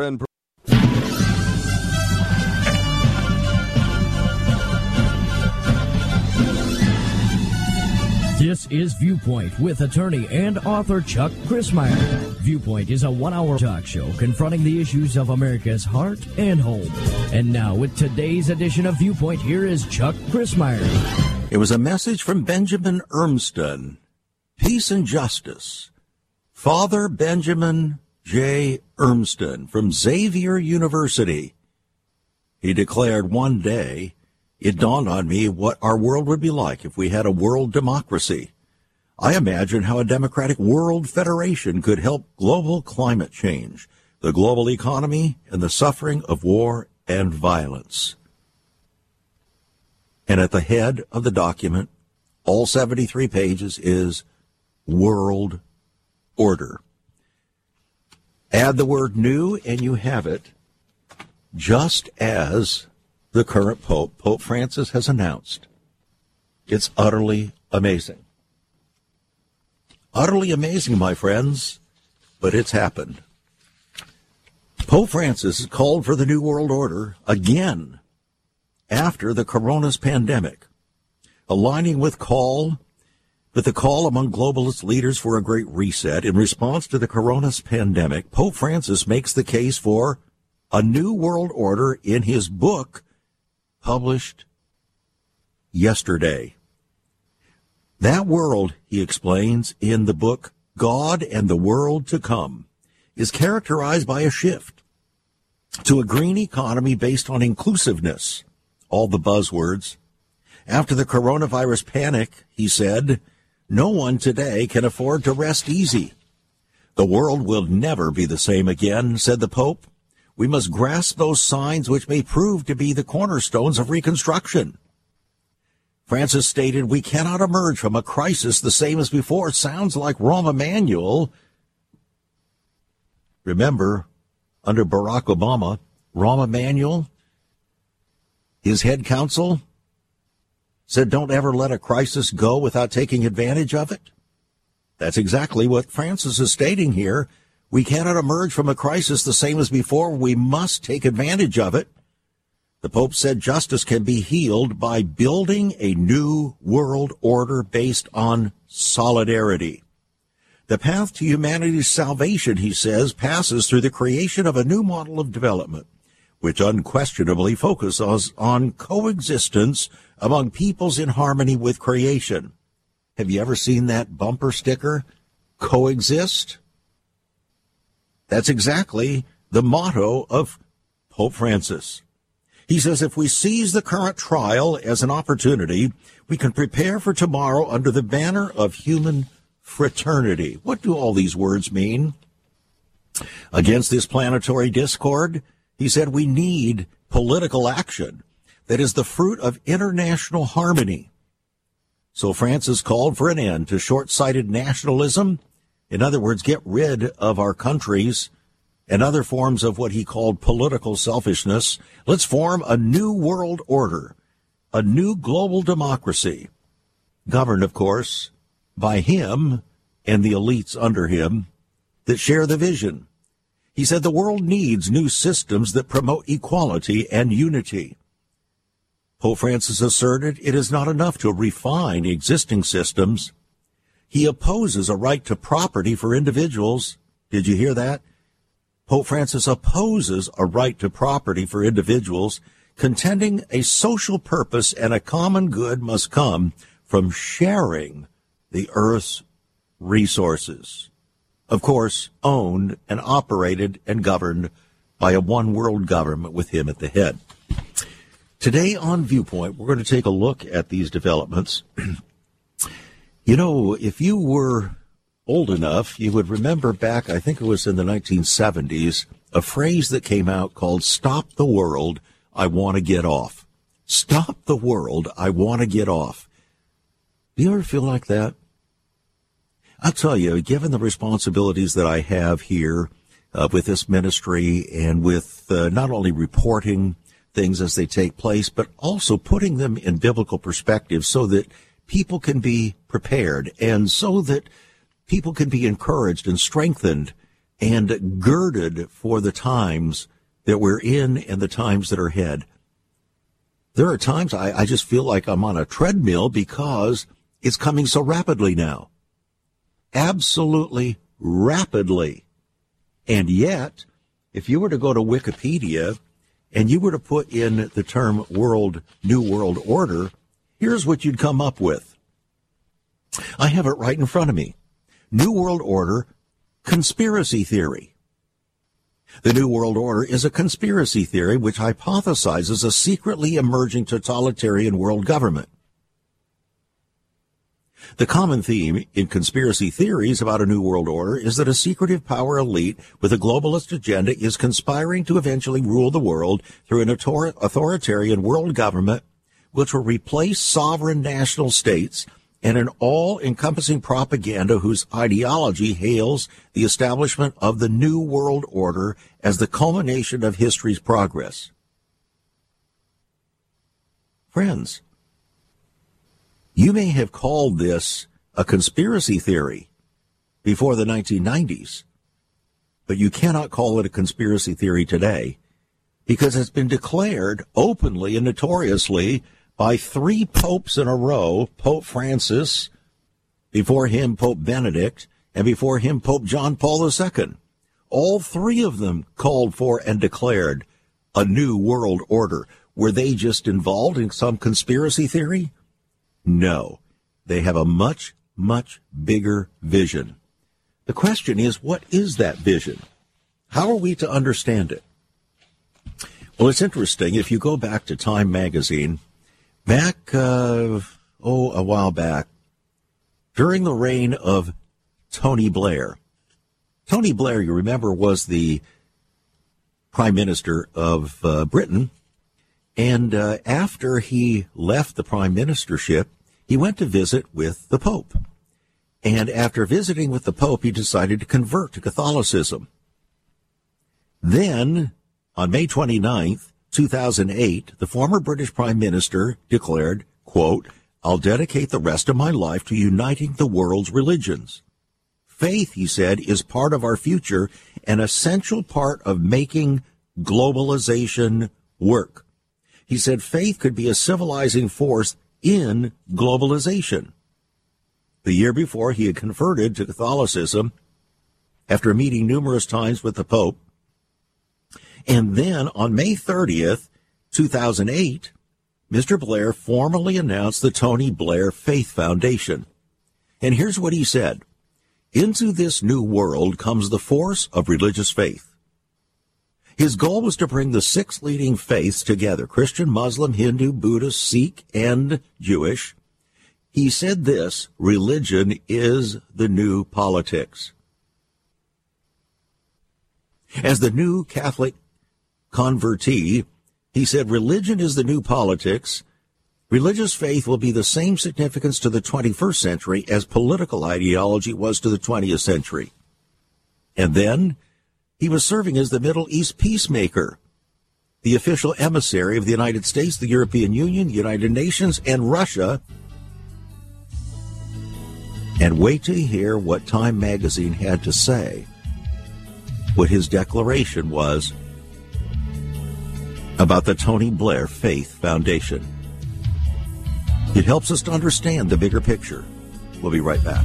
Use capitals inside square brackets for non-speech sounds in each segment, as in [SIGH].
And This is Viewpoint with attorney and author Chuck Crismier. Viewpoint is a one hour talk show confronting the issues of America's heart and home. And now, with today's edition of Viewpoint, here is Chuck Crismier. It was a message from Benjamin Urmston Peace and Justice. Father Benjamin J. Urmston from Xavier University. He declared one day, it dawned on me what our world would be like if we had a world democracy. I imagine how a democratic world federation could help global climate change, the global economy, and the suffering of war and violence. And at the head of the document, all 73 pages, is world order. Add the word new and you have it, just as the current Pope, Pope Francis, has announced. It's utterly amazing. Utterly amazing, my friends, but it's happened. Pope Francis called for the New World Order again after the corona's pandemic, aligning with call with the call among globalist leaders for a great reset in response to the corona's pandemic. Pope Francis makes the case for a new world order in his book published yesterday. That world, he explains in the book God and the World to Come, is characterized by a shift to a green economy based on inclusiveness, all the buzzwords. After the coronavirus panic, he said, no one today can afford to rest easy. The world will never be the same again, said the Pope. We must grasp those signs which may prove to be the cornerstones of reconstruction. Francis stated, We cannot emerge from a crisis the same as before. Sounds like Rahm Emanuel. Remember, under Barack Obama, Rahm Emanuel, his head counsel, said, Don't ever let a crisis go without taking advantage of it. That's exactly what Francis is stating here. We cannot emerge from a crisis the same as before. We must take advantage of it. The Pope said justice can be healed by building a new world order based on solidarity. The path to humanity's salvation, he says, passes through the creation of a new model of development, which unquestionably focuses on coexistence among peoples in harmony with creation. Have you ever seen that bumper sticker? Coexist? That's exactly the motto of Pope Francis. He says if we seize the current trial as an opportunity, we can prepare for tomorrow under the banner of human fraternity. What do all these words mean? Against this planetary discord, he said we need political action that is the fruit of international harmony. So Francis called for an end to short-sighted nationalism in other words, get rid of our countries and other forms of what he called political selfishness. Let's form a new world order, a new global democracy, governed, of course, by him and the elites under him that share the vision. He said the world needs new systems that promote equality and unity. Pope Francis asserted it is not enough to refine existing systems. He opposes a right to property for individuals. Did you hear that? Pope Francis opposes a right to property for individuals, contending a social purpose and a common good must come from sharing the earth's resources. Of course, owned and operated and governed by a one world government with him at the head. Today on Viewpoint, we're going to take a look at these developments [CLEARS THROAT] You know, if you were old enough, you would remember back, I think it was in the 1970s, a phrase that came out called Stop the World, I Want to Get Off. Stop the world, I want to get off. Do you ever feel like that? I'll tell you, given the responsibilities that I have here uh, with this ministry and with uh, not only reporting things as they take place, but also putting them in biblical perspective so that people can be prepared and so that people can be encouraged and strengthened and girded for the times that we're in and the times that are ahead. There are times I, I just feel like I'm on a treadmill because it's coming so rapidly now. Absolutely rapidly. And yet, if you were to go to Wikipedia and you were to put in the term world, new world order, here's what you'd come up with. I have it right in front of me. New World Order conspiracy theory. The New World Order is a conspiracy theory which hypothesizes a secretly emerging totalitarian world government. The common theme in conspiracy theories about a new world order is that a secretive power elite with a globalist agenda is conspiring to eventually rule the world through an authoritarian world government which will replace sovereign national states and an all-encompassing propaganda whose ideology hails the establishment of the new world order as the culmination of history's progress. Friends, you may have called this a conspiracy theory before the 1990s, but you cannot call it a conspiracy theory today because it's been declared openly and notoriously by three popes in a row Pope Francis, before him Pope Benedict, and before him Pope John Paul II. All three of them called for and declared a new world order. Were they just involved in some conspiracy theory? No. They have a much, much bigger vision. The question is, what is that vision? How are we to understand it? Well, it's interesting. If you go back to Time magazine, Back, uh, oh, a while back, during the reign of Tony Blair. Tony Blair, you remember, was the prime minister of uh, Britain. And uh, after he left the prime ministership, he went to visit with the Pope. And after visiting with the Pope, he decided to convert to Catholicism. Then, on May 29th, 2008, the former British Prime Minister declared, quote, I'll dedicate the rest of my life to uniting the world's religions. Faith, he said, is part of our future, an essential part of making globalization work. He said faith could be a civilizing force in globalization. The year before, he had converted to Catholicism after meeting numerous times with the Pope and then on May 30th, 2008, Mr. Blair formally announced the Tony Blair Faith Foundation. And here's what he said. Into this new world comes the force of religious faith. His goal was to bring the six leading faiths together, Christian, Muslim, Hindu, Buddhist, Sikh, and Jewish. He said this, religion is the new politics. As the new Catholic convertee, he said religion is the new politics. Religious faith will be the same significance to the 21st century as political ideology was to the 20th century. And then he was serving as the Middle East peacemaker, the official emissary of the United States, the European Union, the United Nations, and Russia. And wait to hear what Time magazine had to say. What his declaration was about the Tony Blair Faith Foundation. It helps us to understand the bigger picture. We'll be right back.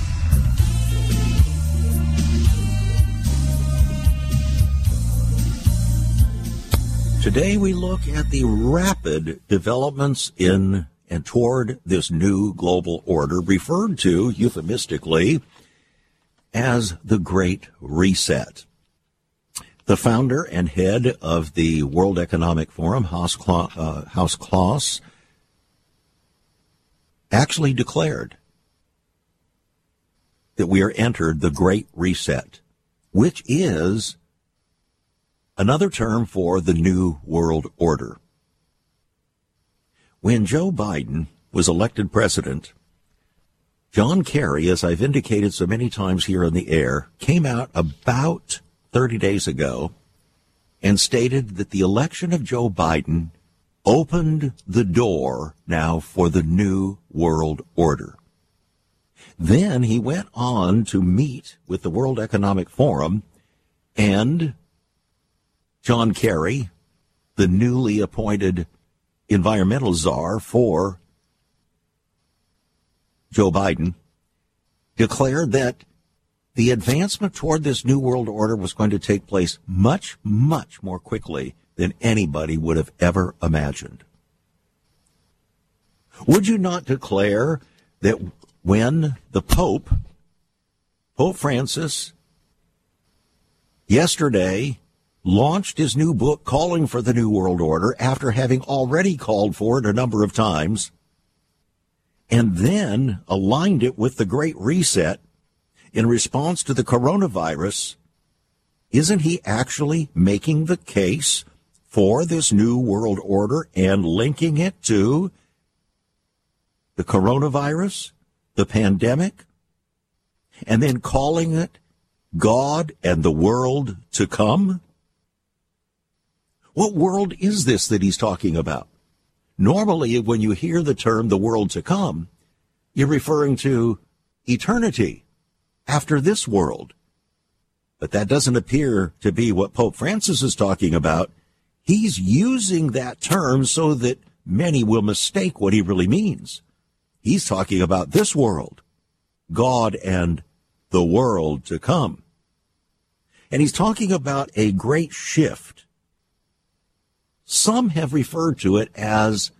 Today we look at the rapid developments in and toward this new global order referred to euphemistically as the Great Reset. The founder and head of the World Economic Forum, Haus, uh, Klaus, actually declared that we are entered the Great Reset, which is another term for the New World Order. When Joe Biden was elected president, John Kerry, as I've indicated so many times here on the air, came out about 30 days ago and stated that the election of Joe Biden opened the door now for the new world order. Then he went on to meet with the World Economic Forum and John Kerry, the newly appointed environmental czar for Joe Biden, declared that the advancement toward this new world order was going to take place much, much more quickly than anybody would have ever imagined. Would you not declare that when the Pope, Pope Francis, yesterday launched his new book calling for the New World Order after having already called for it a number of times, and then aligned it with the Great Reset in response to the coronavirus, isn't he actually making the case for this new world order and linking it to the coronavirus, the pandemic, and then calling it God and the world to come? What world is this that he's talking about? Normally, when you hear the term the world to come, you're referring to eternity after this world. But that doesn't appear to be what Pope Francis is talking about. He's using that term so that many will mistake what he really means. He's talking about this world, God and the world to come. And he's talking about a great shift. Some have referred to it as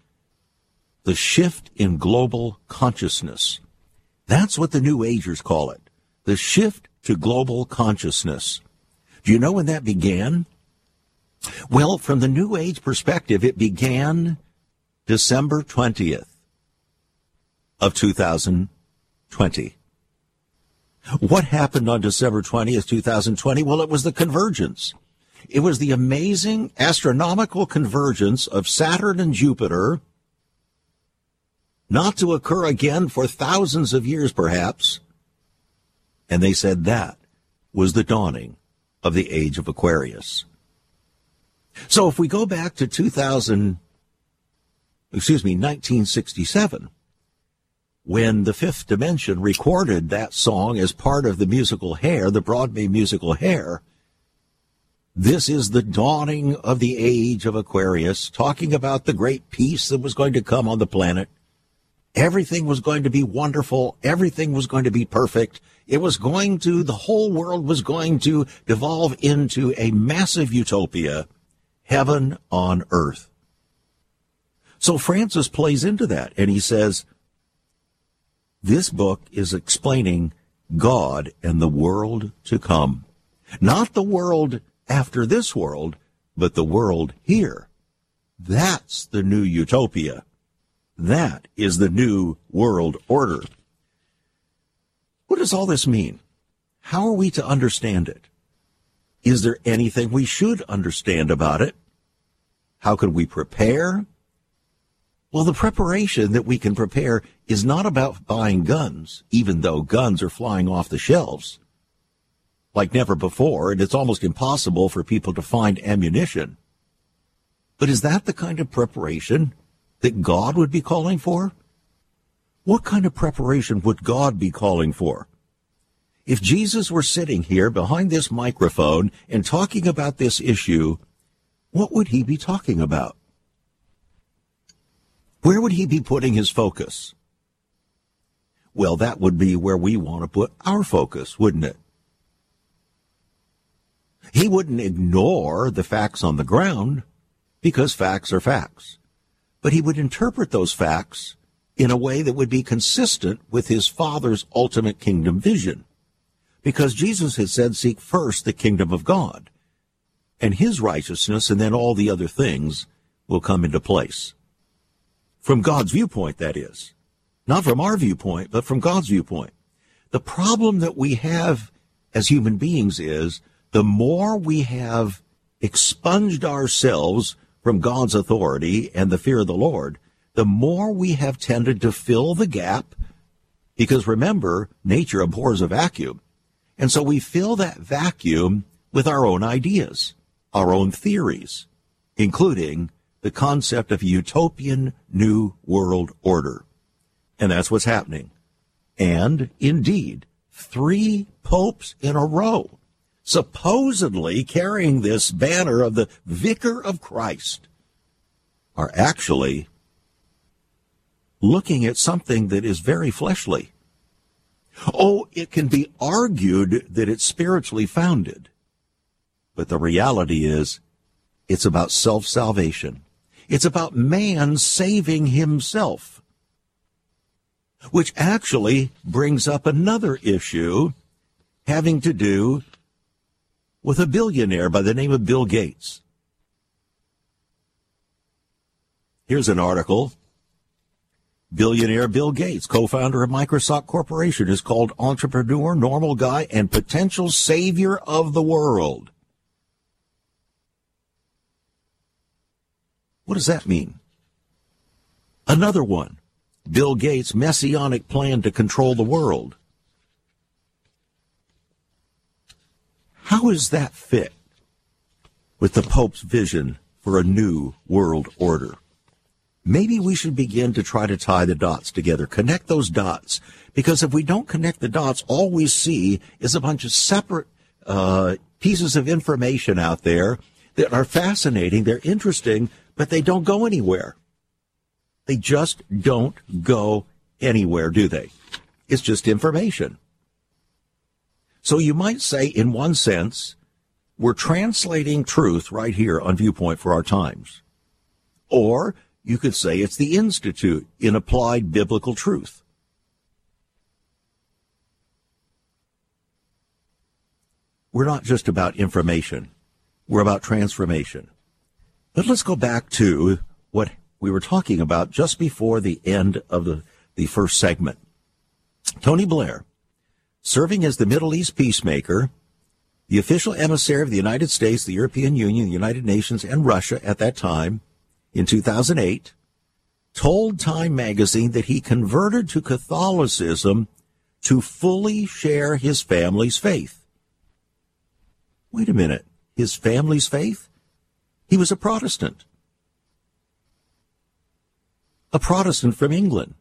the shift in global consciousness. That's what the New Agers call it the shift to global consciousness. Do you know when that began? Well, from the New Age perspective, it began December 20th of 2020. What happened on December 20th, 2020? Well, it was the convergence. It was the amazing astronomical convergence of Saturn and Jupiter, not to occur again for thousands of years, perhaps, and they said that was the dawning of the age of Aquarius. So if we go back to 2000, excuse me, 1967, when the fifth dimension recorded that song as part of the musical Hair, the Broadway musical Hair, this is the dawning of the age of Aquarius, talking about the great peace that was going to come on the planet. Everything was going to be wonderful. Everything was going to be perfect. It was going to, the whole world was going to devolve into a massive utopia, heaven on earth. So Francis plays into that and he says, this book is explaining God and the world to come. Not the world after this world, but the world here. That's the new utopia. That is the new world order. What does all this mean? How are we to understand it? Is there anything we should understand about it? How can we prepare? Well, the preparation that we can prepare is not about buying guns, even though guns are flying off the shelves like never before, and it's almost impossible for people to find ammunition. But is that the kind of preparation that God would be calling for? What kind of preparation would God be calling for? If Jesus were sitting here behind this microphone and talking about this issue, what would he be talking about? Where would he be putting his focus? Well, that would be where we want to put our focus, wouldn't it? He wouldn't ignore the facts on the ground because facts are facts, but he would interpret those facts in a way that would be consistent with his Father's ultimate kingdom vision. Because Jesus had said, seek first the kingdom of God and his righteousness, and then all the other things will come into place. From God's viewpoint, that is. Not from our viewpoint, but from God's viewpoint. The problem that we have as human beings is the more we have expunged ourselves from God's authority and the fear of the Lord, the more we have tended to fill the gap. Because remember, nature abhors a vacuum. And so we fill that vacuum with our own ideas, our own theories, including the concept of a utopian new world order. And that's what's happening. And indeed, three popes in a row, supposedly carrying this banner of the Vicar of Christ, are actually looking at something that is very fleshly. Oh, it can be argued that it's spiritually founded. But the reality is, it's about self salvation. It's about man saving himself. Which actually brings up another issue having to do with a billionaire by the name of Bill Gates. Here's an article. Billionaire Bill Gates, co-founder of Microsoft Corporation, is called entrepreneur, normal guy, and potential savior of the world. What does that mean? Another one. Bill Gates' messianic plan to control the world. How does that fit with the Pope's vision for a new world order? Maybe we should begin to try to tie the dots together, connect those dots. Because if we don't connect the dots, all we see is a bunch of separate uh, pieces of information out there that are fascinating, they're interesting, but they don't go anywhere. They just don't go anywhere, do they? It's just information. So you might say, in one sense, we're translating truth right here on Viewpoint for our times. Or you could say it's the Institute in applied biblical truth. We're not just about information. We're about transformation. But let's go back to what we were talking about just before the end of the, the first segment. Tony Blair, serving as the Middle East peacemaker, the official emissary of the United States, the European Union, the United Nations, and Russia at that time in 2008, told Time magazine that he converted to Catholicism to fully share his family's faith. Wait a minute. His family's faith? He was a Protestant. A Protestant from England.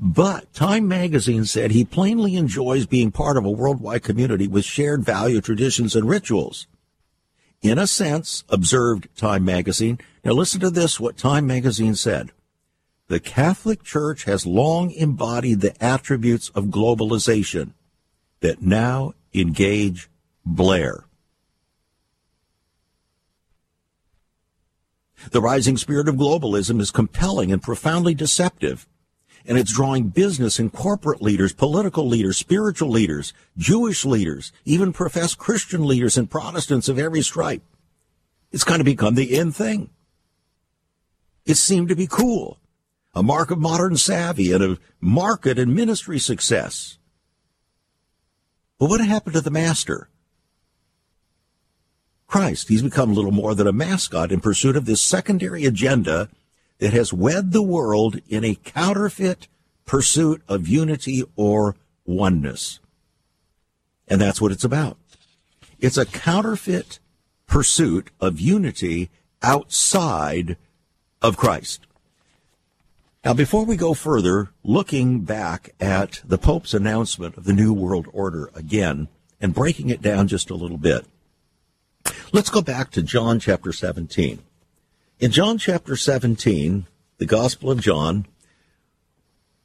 But Time magazine said he plainly enjoys being part of a worldwide community with shared value, traditions, and rituals. In a sense, observed Time magazine. Now listen to this, what Time magazine said. The Catholic Church has long embodied the attributes of globalization that now engage Blair. The rising spirit of globalism is compelling and profoundly deceptive. And it's drawing business and corporate leaders, political leaders, spiritual leaders, Jewish leaders, even professed Christian leaders and Protestants of every stripe. It's kind of become the in thing. It seemed to be cool, a mark of modern savvy and of market and ministry success. But what happened to the master? Christ. He's become little more than a mascot in pursuit of this secondary agenda that has wed the world in a counterfeit pursuit of unity or oneness. And that's what it's about. It's a counterfeit pursuit of unity outside of Christ. Now, before we go further, looking back at the Pope's announcement of the New World Order again and breaking it down just a little bit, Let's go back to John chapter 17. In John chapter 17, the Gospel of John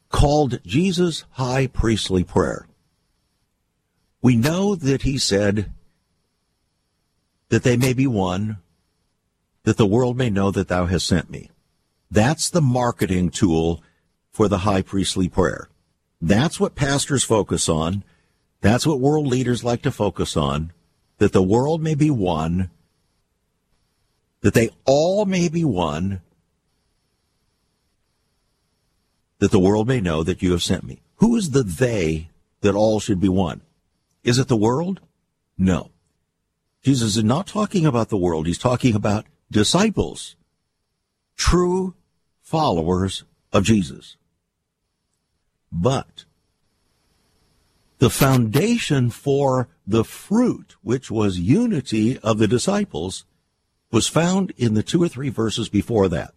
called Jesus' high priestly prayer. We know that he said that they may be one, that the world may know that thou hast sent me. That's the marketing tool for the high priestly prayer. That's what pastors focus on. That's what world leaders like to focus on that the world may be one, that they all may be one, that the world may know that you have sent me. Who is the they that all should be one? Is it the world? No. Jesus is not talking about the world. He's talking about disciples, true followers of Jesus. But the foundation for the fruit, which was unity of the disciples, was found in the two or three verses before that.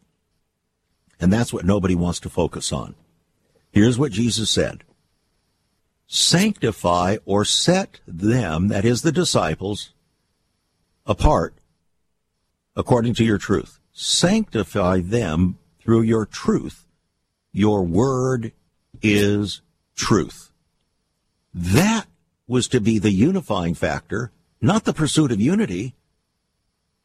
And that's what nobody wants to focus on. Here's what Jesus said. Sanctify or set them, that is the disciples, apart according to your truth. Sanctify them through your truth. Your word is truth. That was to be the unifying factor, not the pursuit of unity.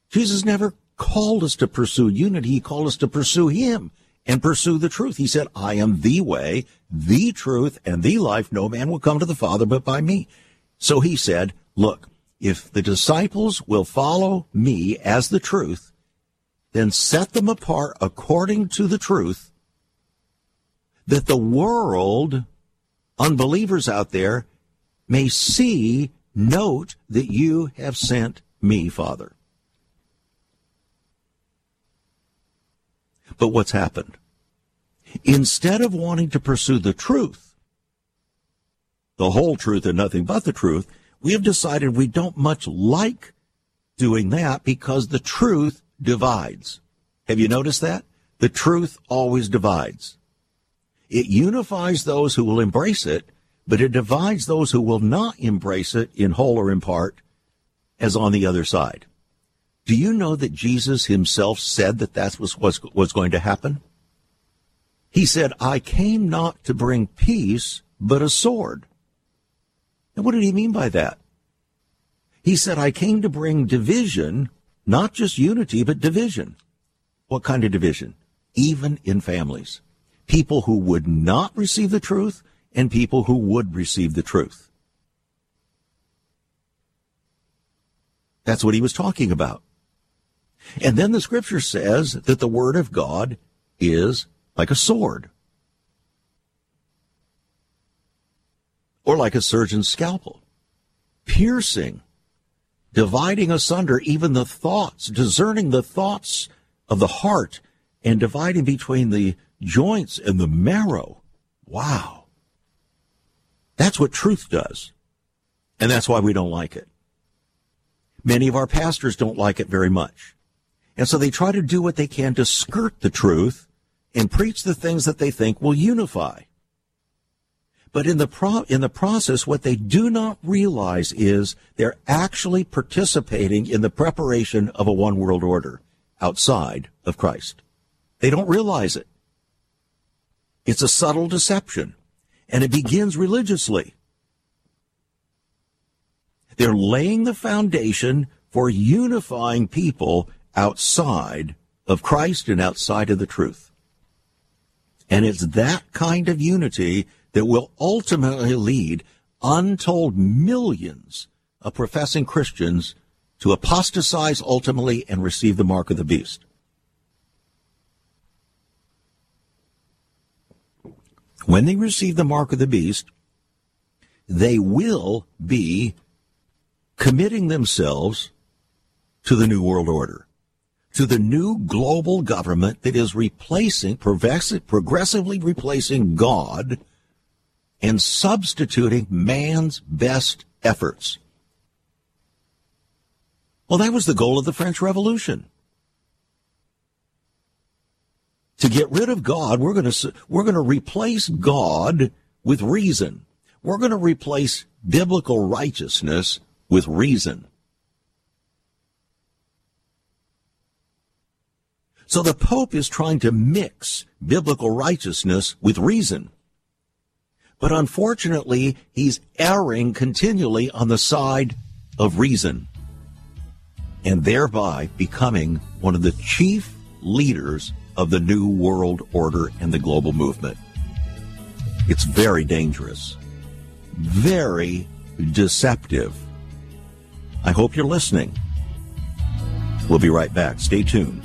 Jesus never called us to pursue unity. He called us to pursue Him and pursue the truth. He said, I am the way, the truth, and the life. No man will come to the Father but by me. So he said, look, if the disciples will follow me as the truth, then set them apart according to the truth that the world, unbelievers out there, may see, note that you have sent me, Father. But what's happened? Instead of wanting to pursue the truth, the whole truth and nothing but the truth, we have decided we don't much like doing that because the truth divides. Have you noticed that? The truth always divides. It unifies those who will embrace it, but it divides those who will not embrace it in whole or in part as on the other side. Do you know that Jesus himself said that that was what was going to happen? He said, I came not to bring peace, but a sword. And what did he mean by that? He said, I came to bring division, not just unity, but division. What kind of division? Even in families. People who would not receive the truth and people who would receive the truth. That's what he was talking about. And then the scripture says that the word of God is like a sword. Or like a surgeon's scalpel, piercing, dividing asunder even the thoughts, discerning the thoughts of the heart, and dividing between the joints and the marrow. Wow. That's what truth does. And that's why we don't like it. Many of our pastors don't like it very much. And so they try to do what they can to skirt the truth and preach the things that they think will unify. But in the pro- in the process, what they do not realize is they're actually participating in the preparation of a one world order outside of Christ. They don't realize it. It's a subtle deception, and it begins religiously. They're laying the foundation for unifying people outside of Christ and outside of the truth. And it's that kind of unity that will ultimately lead untold millions of professing Christians to apostatize ultimately and receive the mark of the beast. When they receive the mark of the beast, they will be committing themselves to the New World Order to the new global government that is replacing, progressively replacing God and substituting man's best efforts. Well, that was the goal of the French Revolution. To get rid of God, we're going to, we're going to replace God with reason. We're going to replace biblical righteousness with reason. So the Pope is trying to mix biblical righteousness with reason. But unfortunately, he's erring continually on the side of reason and thereby becoming one of the chief leaders of the New World Order and the global movement. It's very dangerous, very deceptive. I hope you're listening. We'll be right back. Stay tuned.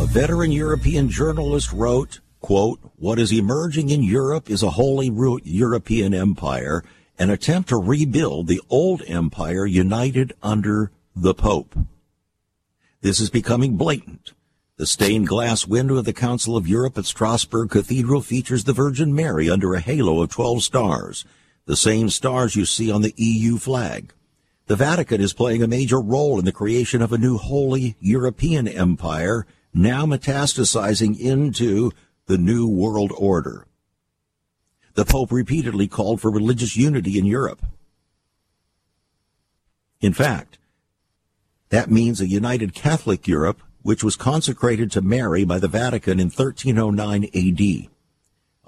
A veteran European journalist wrote, quote, what is emerging in Europe is a wholly European empire, an attempt to rebuild the old empire united under the Pope. This is becoming blatant. The stained glass window of the Council of Europe at Strasbourg Cathedral features the Virgin Mary under a halo of 12 stars, the same stars you see on the EU flag. The Vatican is playing a major role in the creation of a new holy European empire, now metastasizing into the New World Order. The Pope repeatedly called for religious unity in Europe. In fact, that means a united Catholic Europe, which was consecrated to Mary by the Vatican in 1309 AD.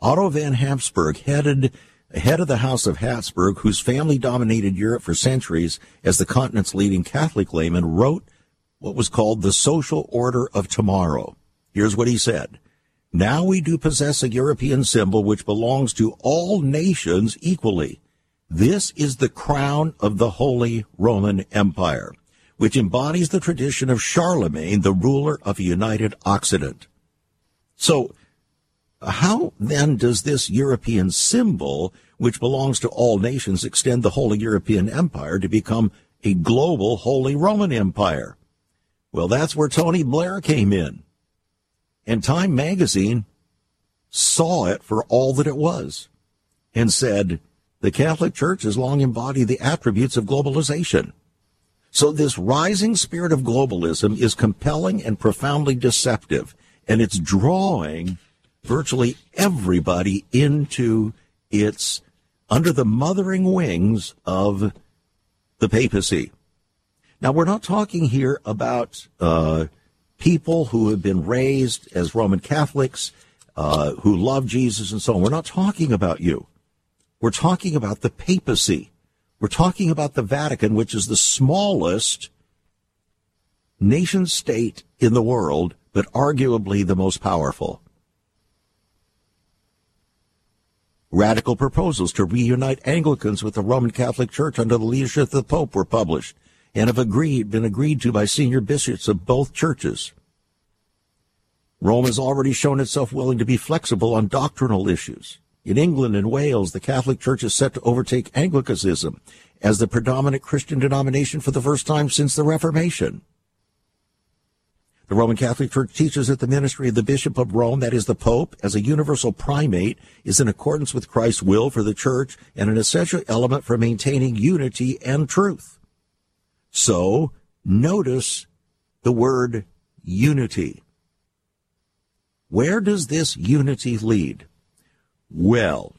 Otto von Habsburg headed head of the House of Habsburg, whose family dominated Europe for centuries as the continent's leading Catholic layman, wrote what was called the social order of tomorrow. Here's what he said. Now we do possess a European symbol which belongs to all nations equally. This is the crown of the Holy Roman Empire which embodies the tradition of Charlemagne, the ruler of a united Occident. So, how then does this European symbol, which belongs to all nations, extend the Holy European Empire to become a global Holy Roman Empire? Well, that's where Tony Blair came in. And Time magazine saw it for all that it was and said, the Catholic Church has long embodied the attributes of globalization. So this rising spirit of globalism is compelling and profoundly deceptive, and it's drawing virtually everybody into its under the mothering wings of the papacy. Now, we're not talking here about uh, people who have been raised as Roman Catholics, uh, who love Jesus and so on. We're not talking about you. We're talking about the papacy. We're talking about the Vatican, which is the smallest nation state in the world, but arguably the most powerful. Radical proposals to reunite Anglicans with the Roman Catholic Church under the leadership of the Pope were published and have agreed, been agreed to by senior bishops of both churches. Rome has already shown itself willing to be flexible on doctrinal issues. In England and Wales, the Catholic Church is set to overtake Anglicanism as the predominant Christian denomination for the first time since the Reformation. The Roman Catholic Church teaches that the ministry of the Bishop of Rome, that is the Pope, as a universal primate, is in accordance with Christ's will for the Church and an essential element for maintaining unity and truth. So, notice the word unity. Where does this unity lead? Well,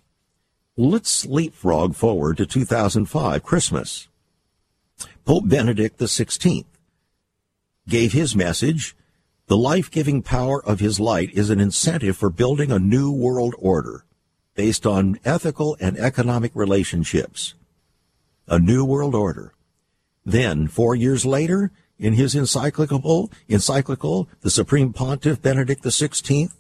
let's leapfrog forward to 2005, Christmas. Pope Benedict XVI gave his message the life giving power of his light is an incentive for building a new world order based on ethical and economic relationships. A new world order. Then, four years later, in his encyclical, encyclical, the Supreme Pontiff Benedict XVI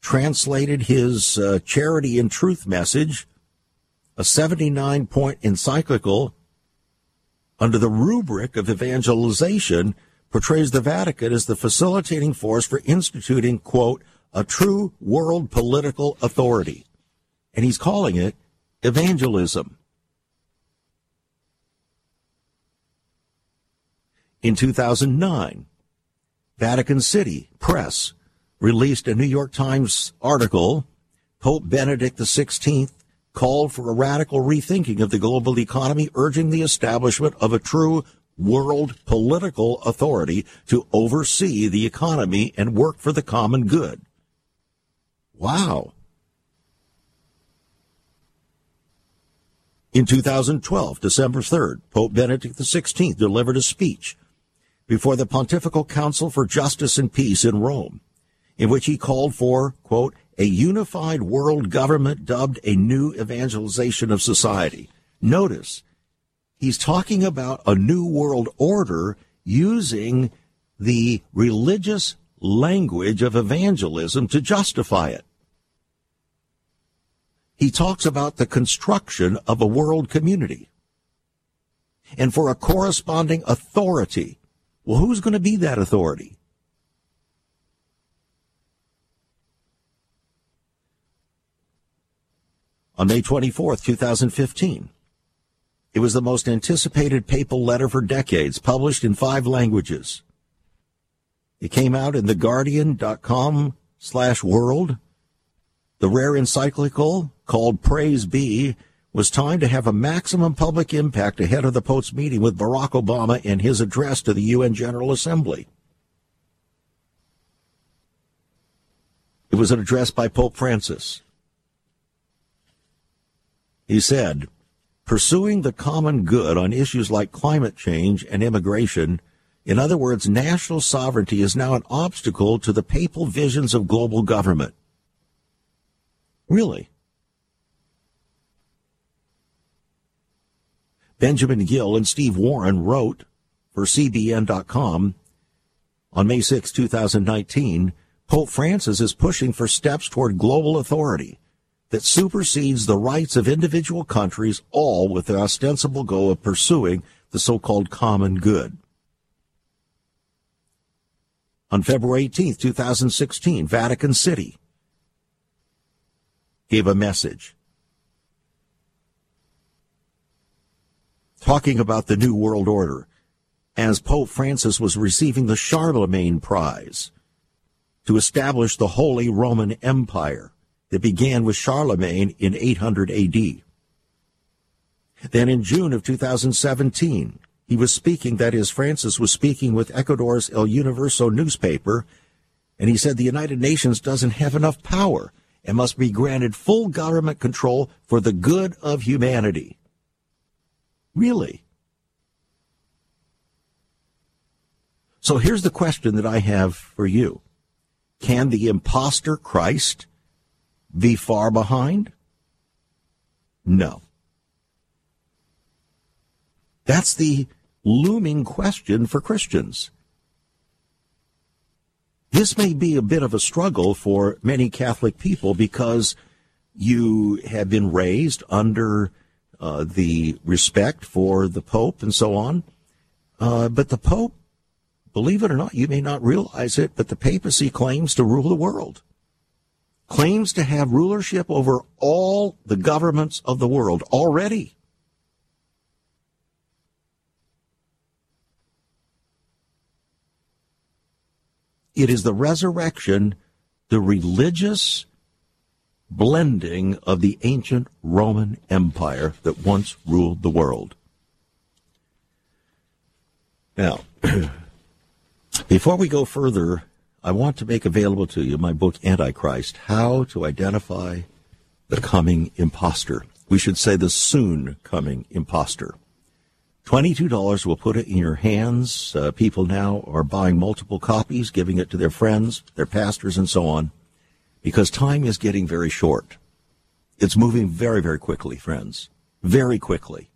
translated his uh, Charity and Truth message, a 79 point encyclical under the rubric of evangelization, portrays the Vatican as the facilitating force for instituting, quote, a true world political authority. And he's calling it evangelism. In 2009, Vatican City Press released a New York Times article. Pope Benedict XVI called for a radical rethinking of the global economy, urging the establishment of a true world political authority to oversee the economy and work for the common good. Wow. In 2012, December 3rd, Pope Benedict XVI delivered a speech before the Pontifical Council for Justice and Peace in Rome, in which he called for, quote, a unified world government dubbed a new evangelization of society. Notice, he's talking about a new world order using the religious language of evangelism to justify it. He talks about the construction of a world community and for a corresponding authority. Well, who's going to be that authority? On May 24th, 2015, it was the most anticipated papal letter for decades, published in five languages. It came out in the theguardian.com slash world. The rare encyclical called Praise Be was timed to have a maximum public impact ahead of the Pope's meeting with Barack Obama in his address to the UN General Assembly. It was an address by Pope Francis. He said, pursuing the common good on issues like climate change and immigration, in other words, national sovereignty is now an obstacle to the papal visions of global government. Really? Benjamin Gill and Steve Warren wrote for CBN.com on May 6, 2019, Pope Francis is pushing for steps toward global authority that supersedes the rights of individual countries, all with the ostensible goal of pursuing the so-called common good. On February 18, 2016, Vatican City gave a message talking about the New World Order as Pope Francis was receiving the Charlemagne Prize to establish the Holy Roman Empire that began with Charlemagne in 800 AD. Then in June of 2017, he was speaking, that is, Francis was speaking with Ecuador's El Universo newspaper, and he said the United Nations doesn't have enough power and must be granted full government control for the good of humanity. Really? So here's the question that I have for you. Can the impostor Christ be far behind? No. That's the looming question for Christians. This may be a bit of a struggle for many Catholic people because you have been raised under uh, the respect for the Pope and so on. Uh, but the Pope, believe it or not, you may not realize it, but the papacy claims to rule the world claims to have rulership over all the governments of the world already. It is the resurrection, the religious blending of the ancient Roman Empire that once ruled the world. Now, [CLEARS THROAT] before we go further I want to make available to you my book, Antichrist How to Identify the Coming Imposter. We should say the soon coming imposter. $22 will put it in your hands. Uh, people now are buying multiple copies, giving it to their friends, their pastors, and so on, because time is getting very short. It's moving very, very quickly, friends. Very quickly.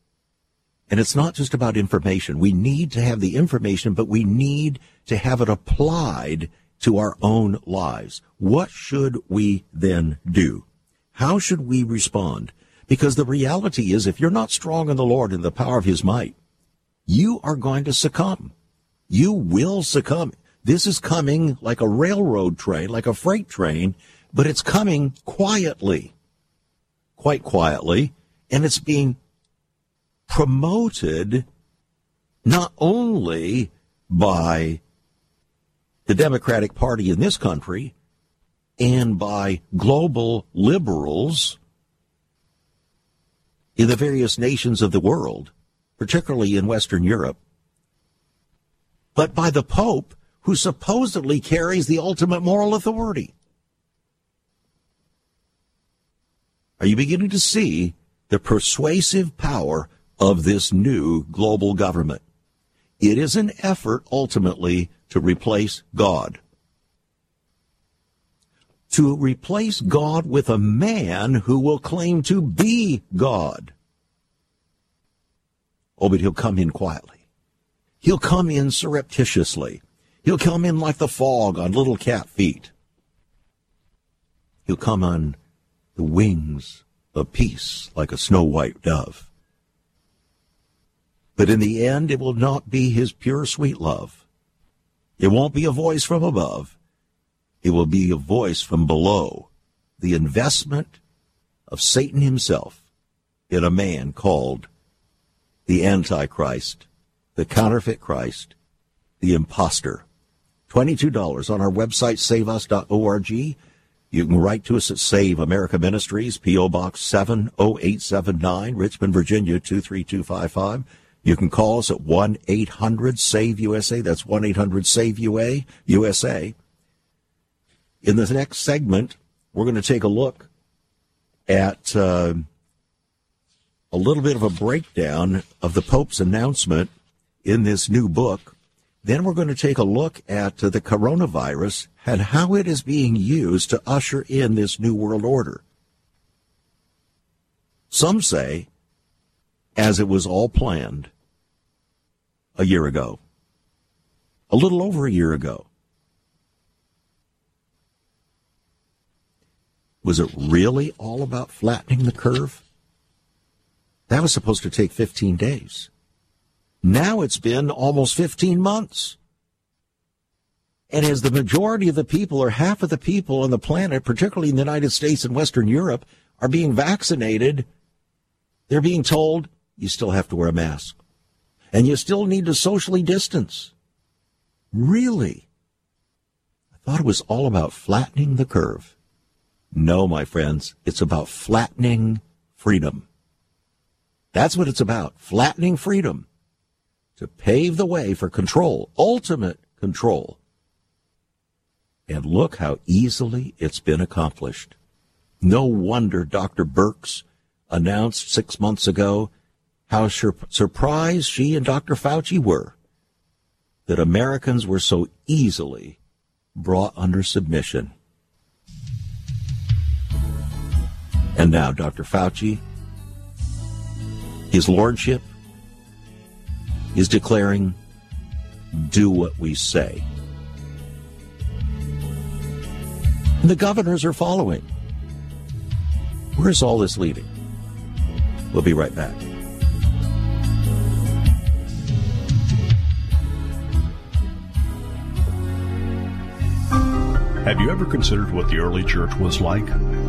And it's not just about information. We need to have the information, but we need to have it applied to our own lives. What should we then do? How should we respond? Because the reality is, if you're not strong in the Lord and the power of His might, you are going to succumb. You will succumb. This is coming like a railroad train, like a freight train, but it's coming quietly, quite quietly, and it's being promoted not only by the Democratic Party in this country and by global liberals in the various nations of the world, particularly in Western Europe, but by the Pope, who supposedly carries the ultimate moral authority. Are you beginning to see the persuasive power of this new global government? It is an effort ultimately to replace God. To replace God with a man who will claim to be God. Oh, but he'll come in quietly. He'll come in surreptitiously. He'll come in like the fog on little cat feet. He'll come on the wings of peace like a snow white dove. But in the end, it will not be his pure sweet love. It won't be a voice from above. It will be a voice from below. The investment of Satan himself in a man called the Antichrist, the counterfeit Christ, the impostor. $22 on our website, saveus.org. You can write to us at Save America Ministries, P.O. Box 70879, Richmond, Virginia 23255. You can call us at 1 800 SAVE USA. That's 1 800 SAVE USA. In the next segment, we're going to take a look at uh, a little bit of a breakdown of the Pope's announcement in this new book. Then we're going to take a look at uh, the coronavirus and how it is being used to usher in this new world order. Some say, as it was all planned, a year ago, a little over a year ago. Was it really all about flattening the curve? That was supposed to take 15 days. Now it's been almost 15 months. And as the majority of the people, or half of the people on the planet, particularly in the United States and Western Europe, are being vaccinated, they're being told you still have to wear a mask and you still need to socially distance. Really? I thought it was all about flattening the curve. No, my friends, it's about flattening freedom. That's what it's about. Flattening freedom to pave the way for control, ultimate control. And look how easily it's been accomplished. No wonder Dr. Birx announced six months ago how sur- surprised she and Dr. Fauci were that Americans were so easily brought under submission. And now, Dr. Fauci, his lordship, is declaring, do what we say. And the governors are following. Where's all this leading? We'll be right back. Have you ever considered what the early church was like?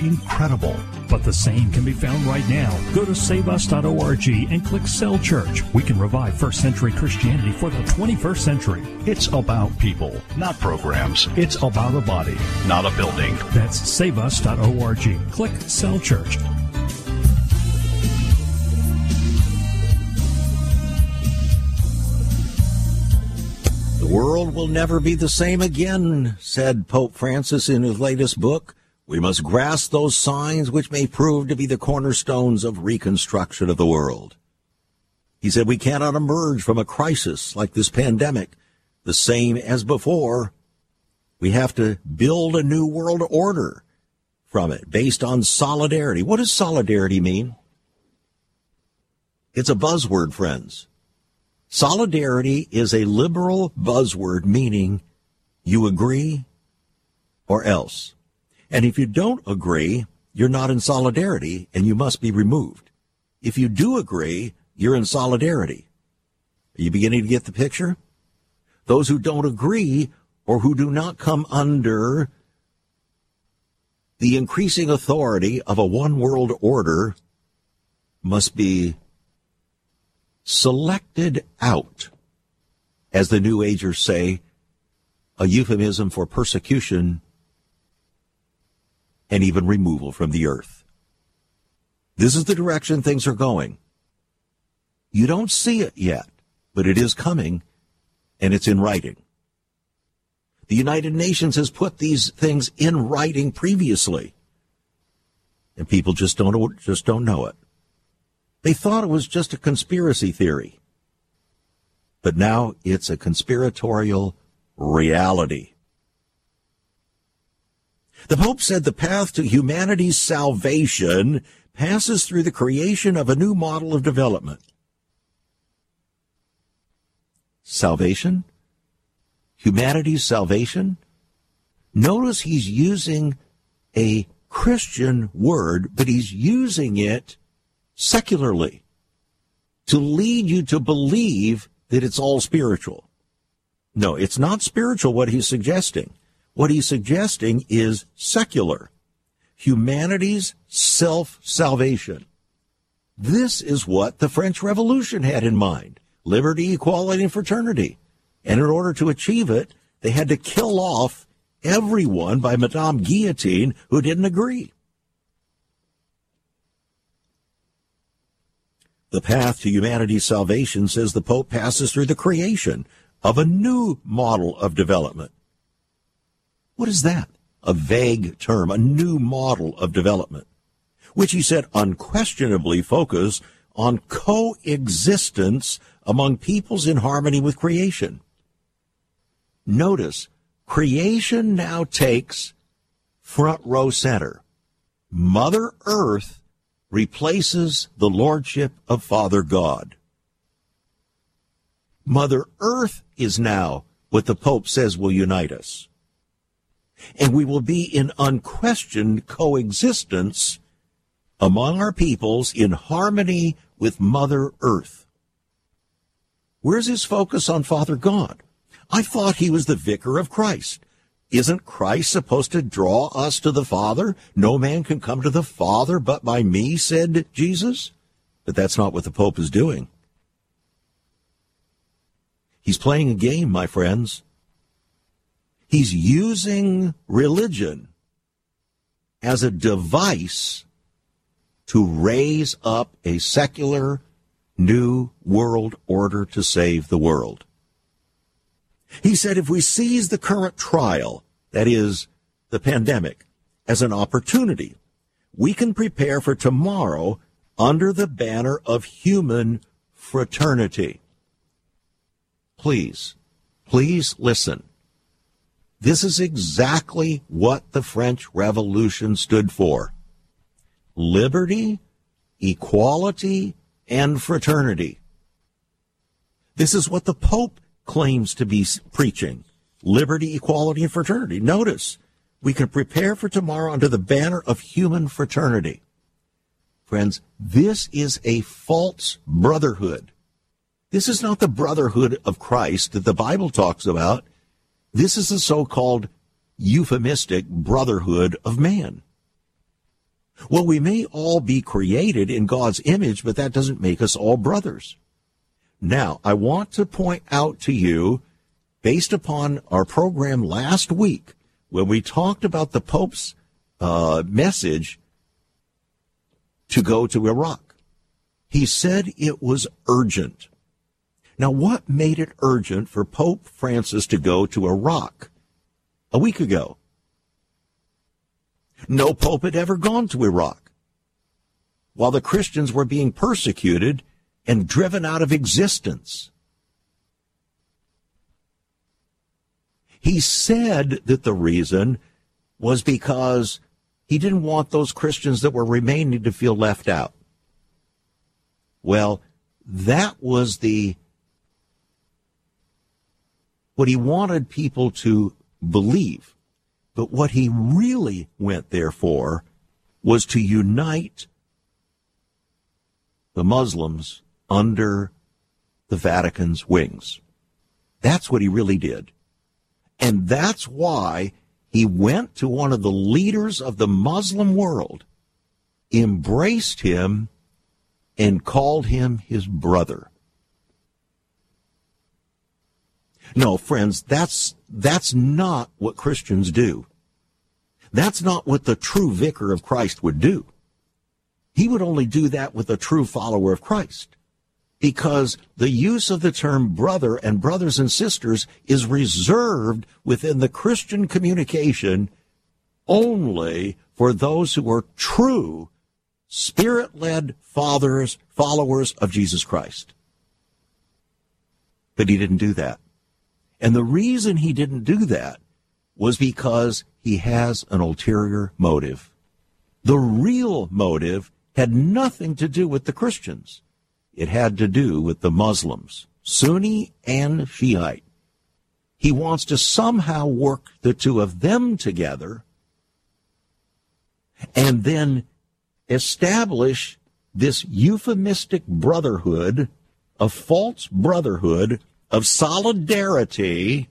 Incredible. But the same can be found right now. Go to saveus.org and click Cell Church. We can revive first century Christianity for the 21st century. It's about people, not programs. It's about a body, not a building. That's saveus.org. Click Cell Church. The world will never be the same again, said Pope Francis in his latest book. We must grasp those signs which may prove to be the cornerstones of reconstruction of the world. He said we cannot emerge from a crisis like this pandemic the same as before. We have to build a new world order from it based on solidarity. What does solidarity mean? It's a buzzword, friends. Solidarity is a liberal buzzword meaning you agree or else. And if you don't agree, you're not in solidarity and you must be removed. If you do agree, you're in solidarity. Are you beginning to get the picture? Those who don't agree or who do not come under the increasing authority of a one world order must be selected out, as the New Agers say, a euphemism for persecution and even removal from the earth. This is the direction things are going. You don't see it yet, but it is coming and it's in writing. The United Nations has put these things in writing previously. And people just don't, just don't know it. They thought it was just a conspiracy theory. But now it's a conspiratorial reality. The Pope said the path to humanity's salvation passes through the creation of a new model of development. Salvation? Humanity's salvation? Notice he's using a Christian word, but he's using it secularly to lead you to believe that it's all spiritual. No, it's not spiritual what he's suggesting. What he's suggesting is secular. Humanity's self-salvation. This is what the French Revolution had in mind. Liberty, equality, and fraternity. And in order to achieve it, they had to kill off everyone by Madame Guillotine who didn't agree. The path to humanity's salvation, says the Pope, passes through the creation of a new model of development. What is that? A vague term, a new model of development, which he said unquestionably focus on coexistence among peoples in harmony with creation. Notice, creation now takes front row center. Mother Earth replaces the lordship of Father God. Mother Earth is now what the Pope says will unite us. And we will be in unquestioned coexistence among our peoples in harmony with Mother Earth. Where's his focus on Father God? I thought he was the vicar of Christ. Isn't Christ supposed to draw us to the Father? No man can come to the Father but by me, said Jesus. But that's not what the Pope is doing. He's playing a game, my friends. He's using religion as a device to raise up a secular new world order to save the world. He said if we seize the current trial, that is, the pandemic, as an opportunity, we can prepare for tomorrow under the banner of human fraternity please, please listen. This is exactly what the French Revolution stood for. Liberty, equality, and fraternity. This is what the Pope claims to be preaching. Liberty, equality, and fraternity. Notice, we can prepare for tomorrow under the banner of human fraternity. Friends, this is a false brotherhood. This is not the brotherhood of Christ that the Bible talks about. This is the so-called euphemistic brotherhood of man. Well, we may all be created in God's image, but that doesn't make us all brothers. Now, I want to point out to you, based upon our program last week, when we talked about the Pope's uh, message to go to Iraq, he said it was urgent. Now, what made it urgent for Pope Francis to go to Iraq a week ago? No pope had ever gone to Iraq. While the Christians were being persecuted and driven out of existence. He said that the reason was because he didn't want those Christians that were remaining to feel left out. Well, that was the what he wanted people to believe. But what he really went there for was to unite the Muslims under the Vatican's wings. That's what he really did. And that's why he went to one of the leaders of the Muslim world, embraced him, and called him his brother. No, friends, that's, that's not what Christians do. That's not what the true vicar of Christ would do. He would only do that with a true follower of Christ. Because the use of the term brother and brothers and sisters is reserved within the Christian communication only for those who are true spirit-led fathers, followers of Jesus Christ. But he didn't do that. And the reason he didn't do that was because he has an ulterior motive. The real motive had nothing to do with the Christians. It had to do with the Muslims, Sunni and Shiite. He wants to somehow work the two of them together and then establish this euphemistic brotherhood, a false brotherhood of solidarity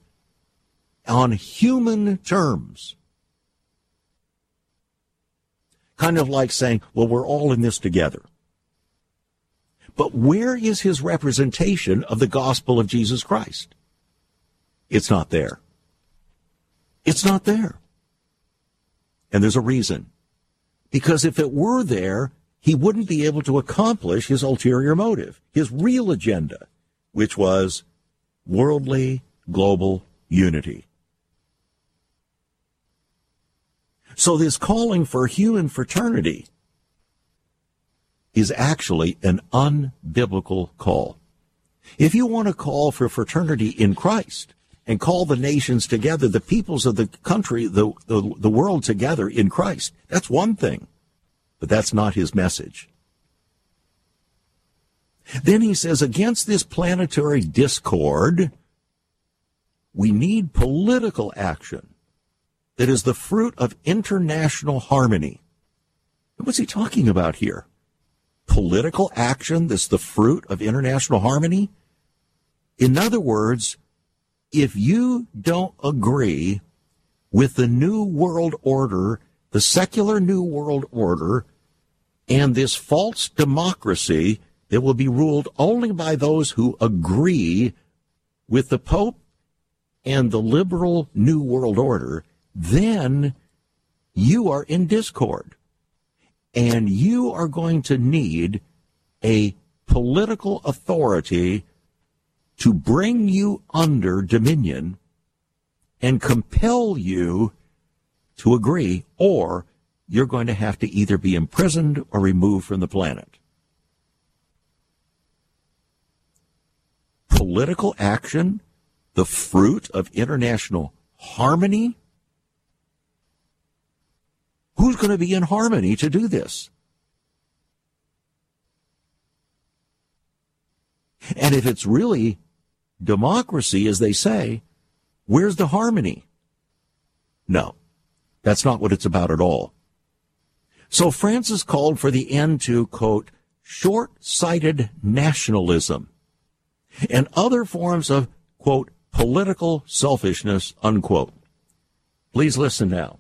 on human terms. Kind of like saying, well, we're all in this together. But where is his representation of the gospel of Jesus Christ? It's not there. It's not there. And there's a reason. Because if it were there, he wouldn't be able to accomplish his ulterior motive, his real agenda, which was worldly global unity. So this calling for human fraternity is actually an unbiblical call. If you want to call for fraternity in Christ and call the nations together, the peoples of the country, the, the, the world together in Christ, that's one thing. But that's not his message. Then he says, against this planetary discord, we need political action that is the fruit of international harmony. What's he talking about here? Political action that's the fruit of international harmony? In other words, if you don't agree with the new world order, the secular new world order, and this false democracy that will be ruled only by those who agree with the Pope and the liberal New World Order, then you are in discord. And you are going to need a political authority to bring you under dominion and compel you to agree, or you're going to have to either be imprisoned or removed from the planet. Political action, the fruit of international harmony. Who's going to be in harmony to do this? And if it's really democracy, as they say, where's the harmony? No, that's not what it's about at all. So Francis called for the end to, quote, short-sighted nationalism and other forms of, quote, political selfishness, unquote. Please listen now.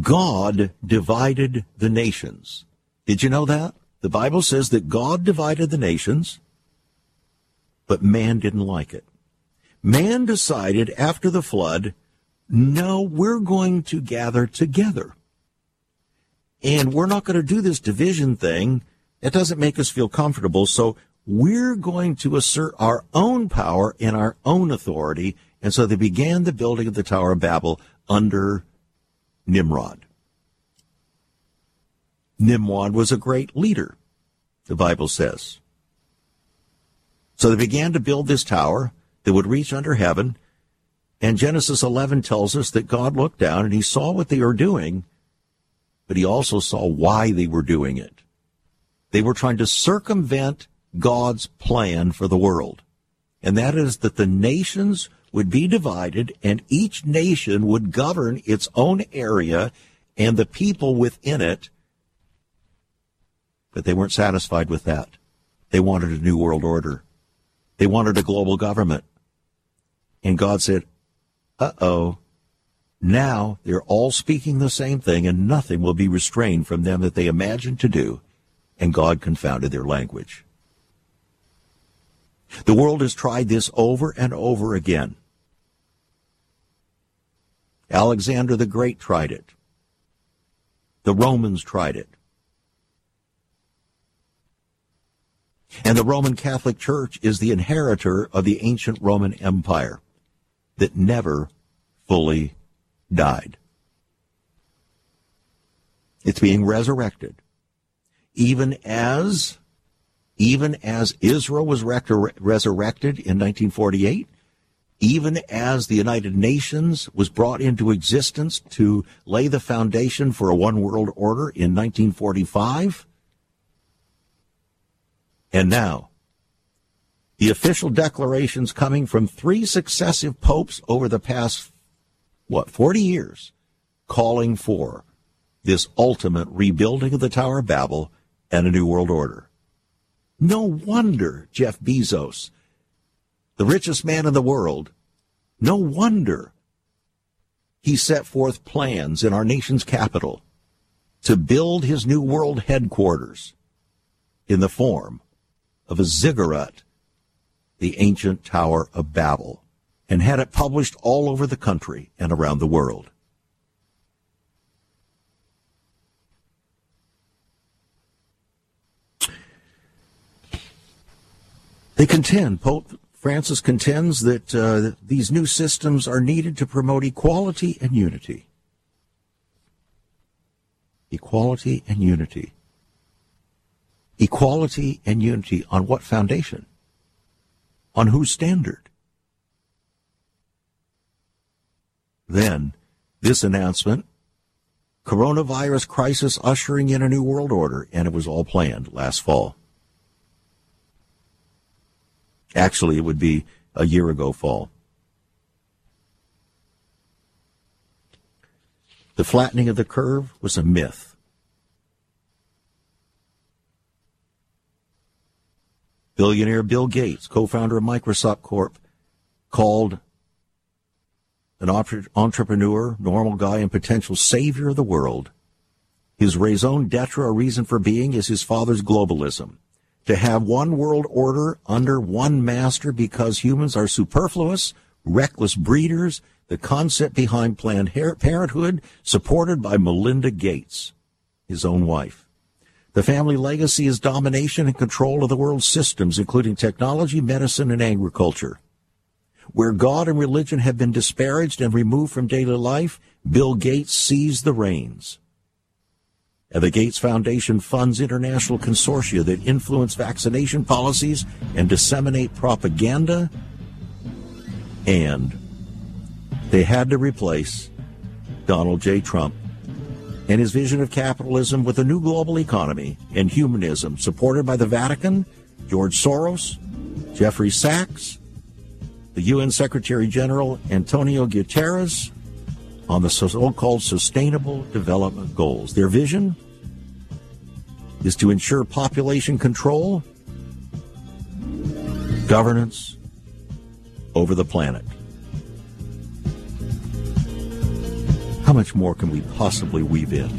God divided the nations. Did you know that? The Bible says that God divided the nations, but man didn't like it. Man decided after the flood no, we're going to gather together. And we're not going to do this division thing. It doesn't make us feel comfortable. So we're going to assert our own power and our own authority. And so they began the building of the Tower of Babel under Nimrod. Nimrod was a great leader, the Bible says. So they began to build this tower that would reach under heaven And Genesis 11 tells us that God looked down and he saw what they were doing, but he also saw why they were doing it. They were trying to circumvent God's plan for the world. And that is that the nations would be divided and each nation would govern its own area and the people within it. But they weren't satisfied with that. They wanted a new world order. They wanted a global government. And God said, uh oh, now they're all speaking the same thing and nothing will be restrained from them that they imagined to do. And God confounded their language. The world has tried this over and over again. Alexander the Great tried it. The Romans tried it. And the Roman Catholic Church is the inheritor of the ancient Roman Empire that never fully died. It's being resurrected. Even as, even as Israel was resurrected in 1948, even as the United Nations was brought into existence to lay the foundation for a one world order in 1945. And now, the official declarations coming from three successive popes over the past, what, 40 years, calling for this ultimate rebuilding of the Tower of Babel and a new world order. No wonder Jeff Bezos the richest man in the world, no wonder he set forth plans in our nation's capital to build his new world headquarters in the form of a ziggurat, the ancient Tower of Babel, and had it published all over the country and around the world. They contend, Pope Francis contends that uh, these new systems are needed to promote equality and unity. Equality and unity. Equality and unity on what foundation? On whose standard? Then, this announcement coronavirus crisis ushering in a new world order, and it was all planned last fall. Actually, it would be a year ago fall. The flattening of the curve was a myth. Billionaire Bill Gates, co-founder of Microsoft Corp, called an entrepreneur, normal guy, and potential savior of the world. His raison d'etre, a reason for being, is his father's globalism to have one world order under one master because humans are superfluous, reckless breeders, the concept behind Planned Parenthood, supported by Melinda Gates, his own wife. The family legacy is domination and control of the world's systems, including technology, medicine, and agriculture. Where God and religion have been disparaged and removed from daily life, Bill Gates seized the reins. And the Gates Foundation funds international consortia that influence vaccination policies and disseminate propaganda. And they had to replace Donald J. Trump and his vision of capitalism with a new global economy and humanism supported by the Vatican, George Soros, Jeffrey Sachs, the UN Secretary General Antonio Guterres, on the so-called Sustainable Development Goals. Their vision is to ensure population control, governance over the planet. How much more can we possibly weave in?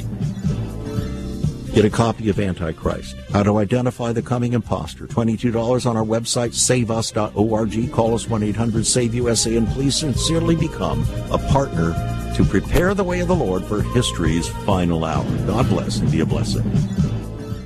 Get a copy of Antichrist. How to identify the coming impostor. $22 on our website, saveus.org. Call us 1-800-SAVE-USA and please sincerely become a partner to prepare the way of the Lord for history's final hour. God bless and be a blessing.